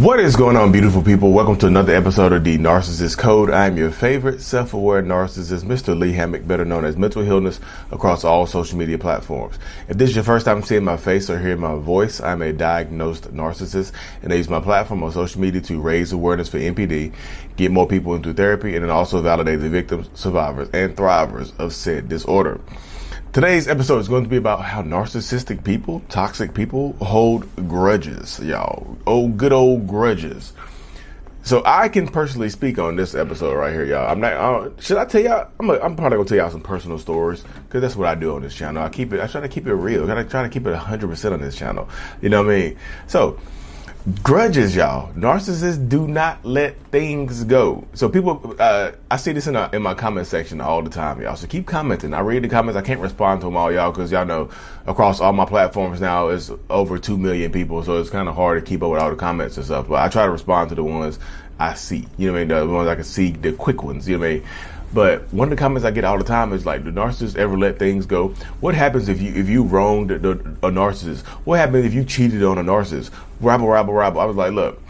What is going on, beautiful people? Welcome to another episode of the Narcissist Code. I'm your favorite self aware narcissist, Mr. Lee Hammock, better known as Mental Healness, across all social media platforms. If this is your first time seeing my face or hearing my voice, I'm a diagnosed narcissist, and I use my platform on social media to raise awareness for NPD, get more people into therapy, and then also validate the victims, survivors, and thrivers of said disorder. Today's episode is going to be about how narcissistic people, toxic people hold grudges, y'all. Oh, good old grudges. So I can personally speak on this episode right here, y'all. I'm not. Uh, should I tell y'all? I'm. A, I'm probably gonna tell y'all some personal stories because that's what I do on this channel. I keep it. I try to keep it real. I try to keep it 100 percent on this channel. You know what I mean? So grudges, y'all. Narcissists do not let things go. So people, uh, I see this in, a, in my comment section all the time, y'all. So keep commenting. I read the comments. I can't respond to them all, y'all, because y'all know across all my platforms now is over two million people. So it's kind of hard to keep up with all the comments and stuff. But I try to respond to the ones I see. You know what I mean? The ones I can see, the quick ones. You know what I mean? But one of the comments I get all the time is like, "Do narcissists ever let things go? What happens if you if you wronged a, a narcissist? What happens if you cheated on a narcissist? Rabble, rabble, rabble." I was like, "Look,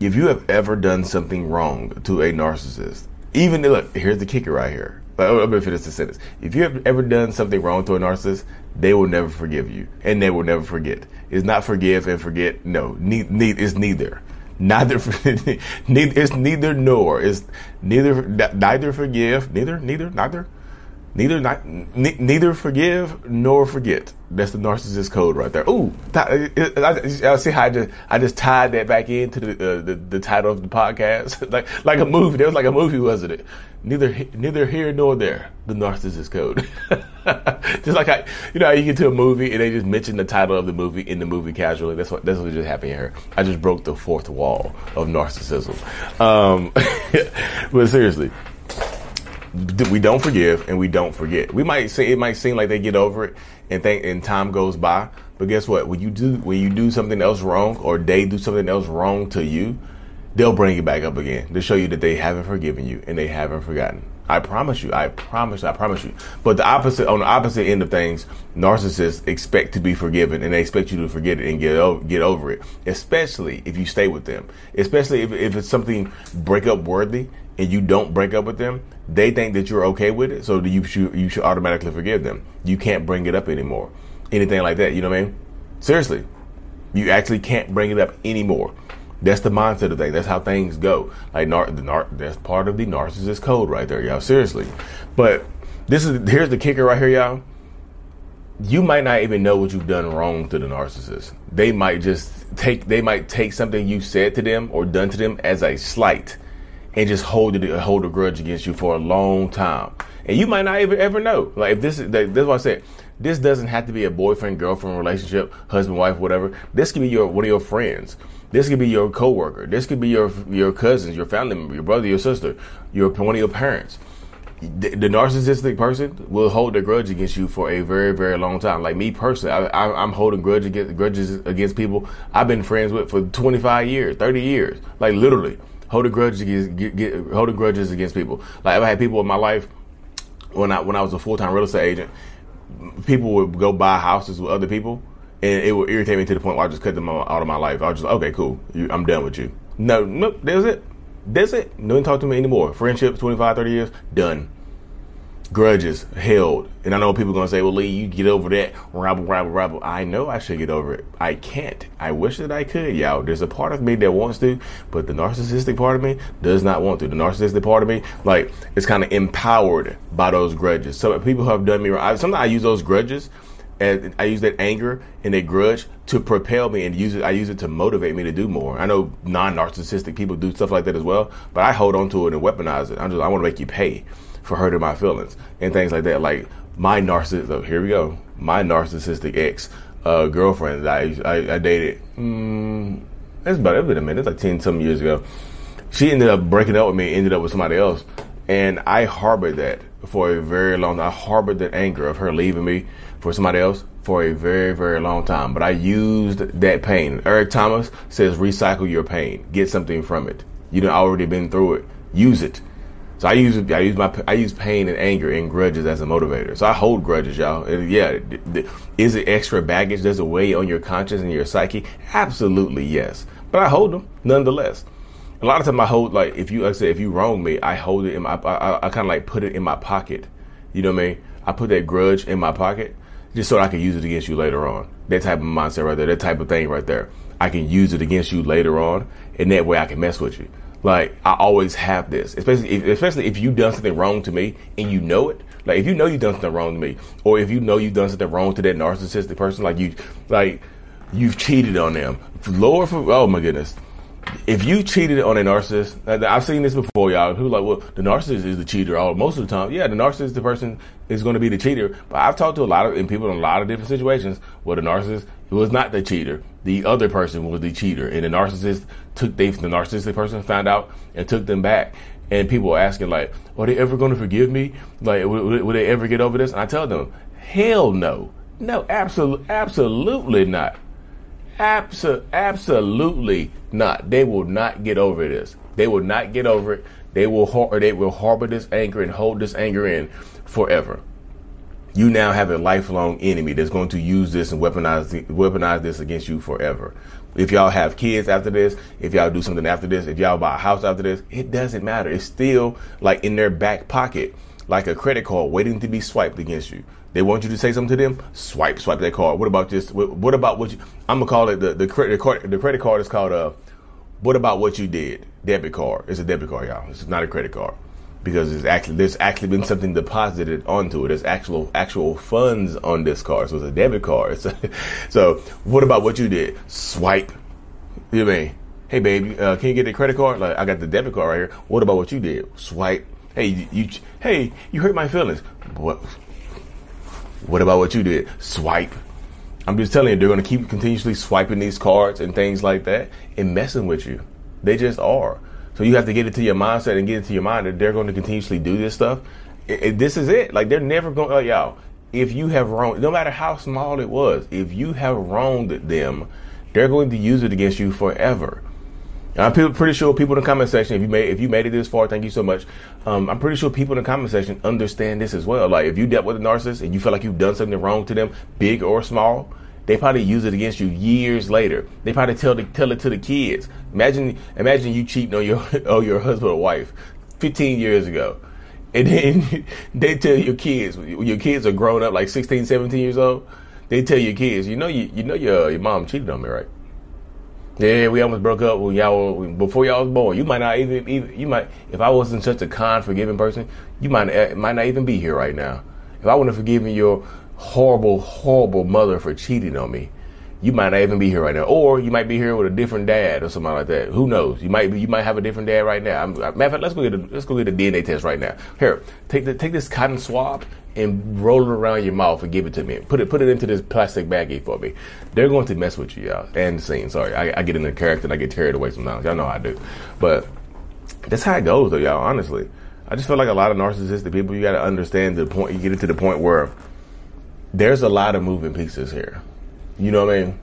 if you have ever done something wrong to a narcissist, even look, here's the kicker right here. I'm gonna finish the sentence. If you have ever done something wrong to a narcissist, they will never forgive you, and they will never forget. It's not forgive and forget. No, ne- ne- it's neither neither neither it's neither nor. It's neither neither forgive neither neither neither neither not, neither forgive nor forget. That's the narcissist code right there. Ooh I, see how i just i just tied that back into the, uh, the, the title of the podcast. Like like a movie. There was like a movie wasn't it? Neither neither here nor there the narcissist code just like I, you know, you get to a movie and they just mention the title of the movie in the movie casually. That's what that's what just happened here. I just broke the fourth wall of narcissism. Um, but seriously, we don't forgive and we don't forget. We might say it might seem like they get over it and think and time goes by, but guess what? When you do when you do something else wrong or they do something else wrong to you, they'll bring it back up again to show you that they haven't forgiven you and they haven't forgotten. I promise you. I promise. I promise you. But the opposite, on the opposite end of things, narcissists expect to be forgiven and they expect you to forget it and get over, get over it. Especially if you stay with them. Especially if, if it's something breakup worthy and you don't break up with them, they think that you're okay with it. So you should, you should automatically forgive them. You can't bring it up anymore. Anything like that. You know what I mean? Seriously. You actually can't bring it up anymore. That's the mindset of things. That's how things go. Like nar- the nar- that's part of the narcissist code right there, y'all. Seriously. But this is here's the kicker right here, y'all. You might not even know what you've done wrong to the narcissist. They might just take they might take something you said to them or done to them as a slight and just hold it hold a grudge against you for a long time. And you might not even ever know. Like if this is that's what I said. This doesn't have to be a boyfriend girlfriend relationship, husband wife whatever. This could be your one of your friends this could be your coworker. This could be your your cousins, your family member, your brother, your sister, your one of your parents. The, the narcissistic person will hold a grudge against you for a very, very long time. Like me personally, I, am holding grudge against, grudges against people I've been friends with for 25 years, 30 years. Like literally, holding grudges against, get, get, holding grudges against people. Like I've had people in my life when I when I was a full time real estate agent. People would go buy houses with other people and it would irritate me to the point where I just cut them out of my life. I was just like, okay, cool, you, I'm done with you. No, nope, that's it. That's it. Don't talk to me anymore. Friendships, 25, 30 years, done. Grudges held. And I know people are going to say, well, Lee, you get over that. Rabble, rabble, rabble. I know I should get over it. I can't. I wish that I could, y'all. There's a part of me that wants to, but the narcissistic part of me does not want to. The narcissistic part of me, like, is kind of empowered by those grudges. So people have done me wrong, sometimes I use those grudges and I use that anger and that grudge to propel me and use it. I use it to motivate me to do more. I know non-narcissistic people do stuff like that as well, but I hold on to it and weaponize it. I'm just I want to make you pay for hurting my feelings and things like that. Like my narcissist. Here we go. My narcissistic ex uh, girlfriend that I, I, I dated. Mm, it's about it's been a minute. It's like ten some years ago. She ended up breaking up with me. Ended up with somebody else, and I harbored that for a very long. I harbored that anger of her leaving me for somebody else for a very, very long time. But I used that pain. Eric Thomas says, recycle your pain. Get something from it. You have already been through it. Use it. So I use I use my I use pain and anger and grudges as a motivator. So I hold grudges, y'all. Yeah, is it extra baggage? Does it weigh on your conscience and your psyche? Absolutely yes. but I hold them nonetheless. A lot of time I hold like if you like I said if you wrong me, I hold it in my I, I, I kind of like put it in my pocket. You know what I mean? I put that grudge in my pocket just so I can use it against you later on. That type of mindset right there, that type of thing right there. I can use it against you later on, and that way I can mess with you. Like I always have this, especially if, especially if you've done something wrong to me and you know it. Like if you know you've done something wrong to me, or if you know you've done something wrong to that narcissistic person, like you, like you've cheated on them. Lord, for oh my goodness, if you cheated on a narcissist, I've seen this before, y'all. People like, well, the narcissist is the cheater. All most of the time, yeah, the narcissist, the person is going to be the cheater. But I've talked to a lot of and people in a lot of different situations where the narcissist was not the cheater. The other person was the cheater, and the narcissist took they, the narcissistic person found out and took them back. And people were asking like, "Are they ever going to forgive me? Like, will, they ever get over this?" And I tell them, "Hell no, no, absolutely, absolutely not." Abso- absolutely not. They will not get over this. They will not get over it. They will har- they will harbor this anger and hold this anger in forever. You now have a lifelong enemy that's going to use this and weaponize weaponize this against you forever. If y'all have kids after this, if y'all do something after this, if y'all buy a house after this, it doesn't matter. It's still like in their back pocket, like a credit card waiting to be swiped against you. They want you to say something to them. Swipe, swipe that card. What about this? What, about what you? I'm gonna call it the the credit card. The credit card is called a. Uh, what about what you did? Debit card. It's a debit card, y'all. It's not a credit card because it's actually there's actually been something deposited onto it. There's actual actual funds on this card, so it's a debit card. So, so what about what you did? Swipe. You know I mean? Hey, baby, uh, can you get the credit card? Like I got the debit card right here. What about what you did? Swipe. Hey, you, you hey, you hurt my feelings. What? What about what you did? Swipe. I'm just telling you, they're going to keep continuously swiping these cards and things like that and messing with you. They just are. So you have to get it to your mindset and get it to your mind that they're going to continuously do this stuff. It, it, this is it. Like they're never going. Oh, y'all, if you have wronged, no matter how small it was, if you have wronged them, they're going to use it against you forever. I'm pretty sure people in the comment section, if you made if you made it this far, thank you so much. Um, I'm pretty sure people in the comment section understand this as well. Like if you dealt with a narcissist and you feel like you've done something wrong to them, big or small, they probably use it against you years later. They probably tell the, tell it to the kids. Imagine imagine you cheating on your on your husband or wife 15 years ago. And then they tell your kids, your kids are grown up like 16, 17 years old. They tell your kids, you know, you, you know your, your mom cheated on me, right? Yeah, we almost broke up when y'all were, before y'all was born. You might not even, even you might if I wasn't such a kind, forgiving person, you might might not even be here right now. If I wouldn't have forgiven your horrible, horrible mother for cheating on me, you might not even be here right now. Or you might be here with a different dad or something like that. Who knows? You might be, you might have a different dad right now. I'm, matter of fact, let's go get a, let's go get a DNA test right now. Here, take the take this cotton swab and roll it around your mouth and give it to me. Put it put it into this plastic baggie for me. They're going to mess with you, y'all. And the scene. Sorry, I, I get in the character and I get carried away sometimes. Y'all know I do. But that's how it goes, though, y'all. Honestly, I just feel like a lot of narcissistic people. You got to understand the point. You get it to the point where there's a lot of moving pieces here. You know what I mean?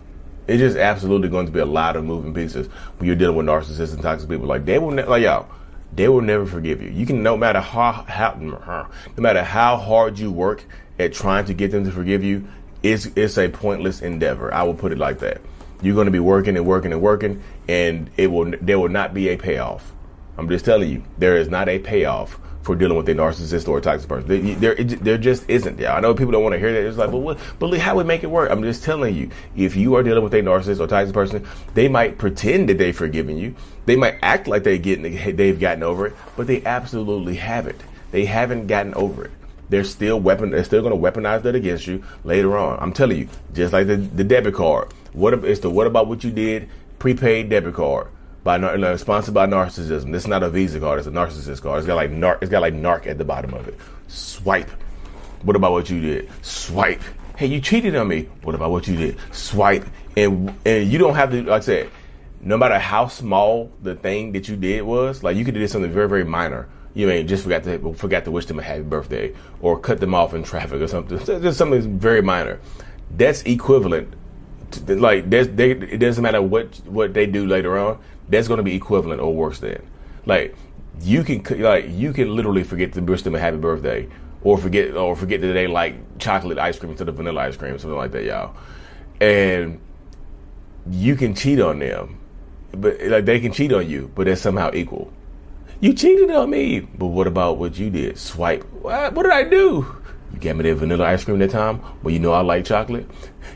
It's just absolutely going to be a lot of moving pieces when you're dealing with narcissists and toxic people. Like they will, ne- like y'all they will never forgive you. You can no matter how, how no matter how hard you work at trying to get them to forgive you, it's it's a pointless endeavor. I will put it like that. You're going to be working and working and working, and it will there will not be a payoff. I'm just telling you, there is not a payoff for dealing with a narcissist or a toxic person. There, there, just isn't. There. I know people don't want to hear that. It's like, well, what, but how we make it work? I'm just telling you, if you are dealing with a narcissist or toxic person, they might pretend that they've forgiven you. They might act like they getting, they've gotten over it, but they absolutely haven't. They haven't gotten over it. They're still weapon. They're still going to weaponize that against you later on. I'm telling you, just like the, the debit card. What if it's the what about what you did prepaid debit card by no, sponsored by narcissism. This is not a Visa card; it's a narcissist card. It's got like narc. It's got like narc at the bottom of it. Swipe. What about what you did? Swipe. Hey, you cheated on me. What about what you did? Swipe. And and you don't have to. Like I said, no matter how small the thing that you did was, like you could do something very very minor. You may just forgot to forgot to wish them a happy birthday or cut them off in traffic or something. Just something very minor. That's equivalent. Like they, it doesn't matter what what they do later on that's going to be equivalent or worse than. Like you can like you can literally forget to wish them a happy birthday, or forget or forget that they like chocolate ice cream instead of vanilla ice cream, something like that, y'all. And you can cheat on them. but like they can cheat on you, but they're somehow equal. You cheated on me, but what about what you did? Swipe. What? What did I do? Gave me that vanilla ice cream that time, but you know I like chocolate.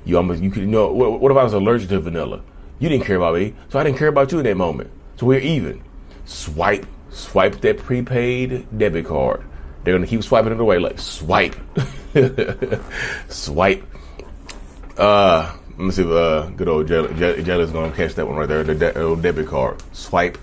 You almost you could you know what, what if I was allergic to vanilla? You didn't care about me, so I didn't care about you in that moment. So we're even. Swipe, swipe that prepaid debit card. They're gonna keep swiping it away like swipe, swipe. Uh, let me see if uh, good old Jelly, Jelly's gonna catch that one right there. The de- old debit card. Swipe.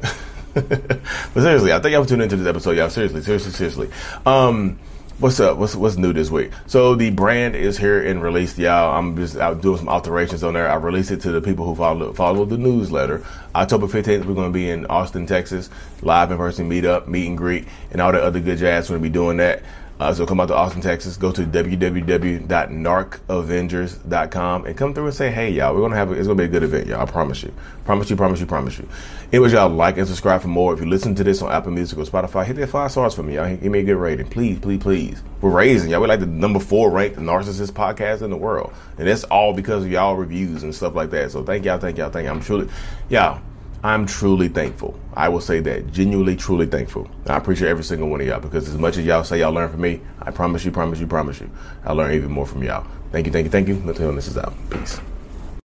but seriously, I think y'all tuning into this episode, y'all. Seriously, seriously, seriously. Um, what's up? What's what's new this week? So the brand is here and released, y'all. I'm just out doing some alterations on there. I released it to the people who follow follow the newsletter. October 15th, we're going to be in Austin, Texas, live in person meetup, meet and greet, and all the other good jazz. We're going to be doing that. Uh, so come out to Austin, Texas. Go to www.narcavengers.com and come through and say, hey, y'all, we're to have, a, it's to be a good event, y'all. I promise you. Promise you, promise you, promise you. Anyways, y'all, like and subscribe for more. If you listen to this on Apple Music or Spotify, hit that five stars for me, y'all. Give me a good rating. Please, please, please. We're raising, y'all. We're like the number four ranked narcissist podcast in the world. And that's all because of y'all reviews and stuff like that. So thank y'all, thank y'all, thank y'all. I'm truly, y'all. I'm truly thankful. I will say that. Genuinely, truly thankful. I appreciate every single one of y'all because as much as y'all say y'all learn from me, I promise you, promise you, promise you, I learn even more from y'all. Thank you, thank you, thank you. Until this is out. Peace.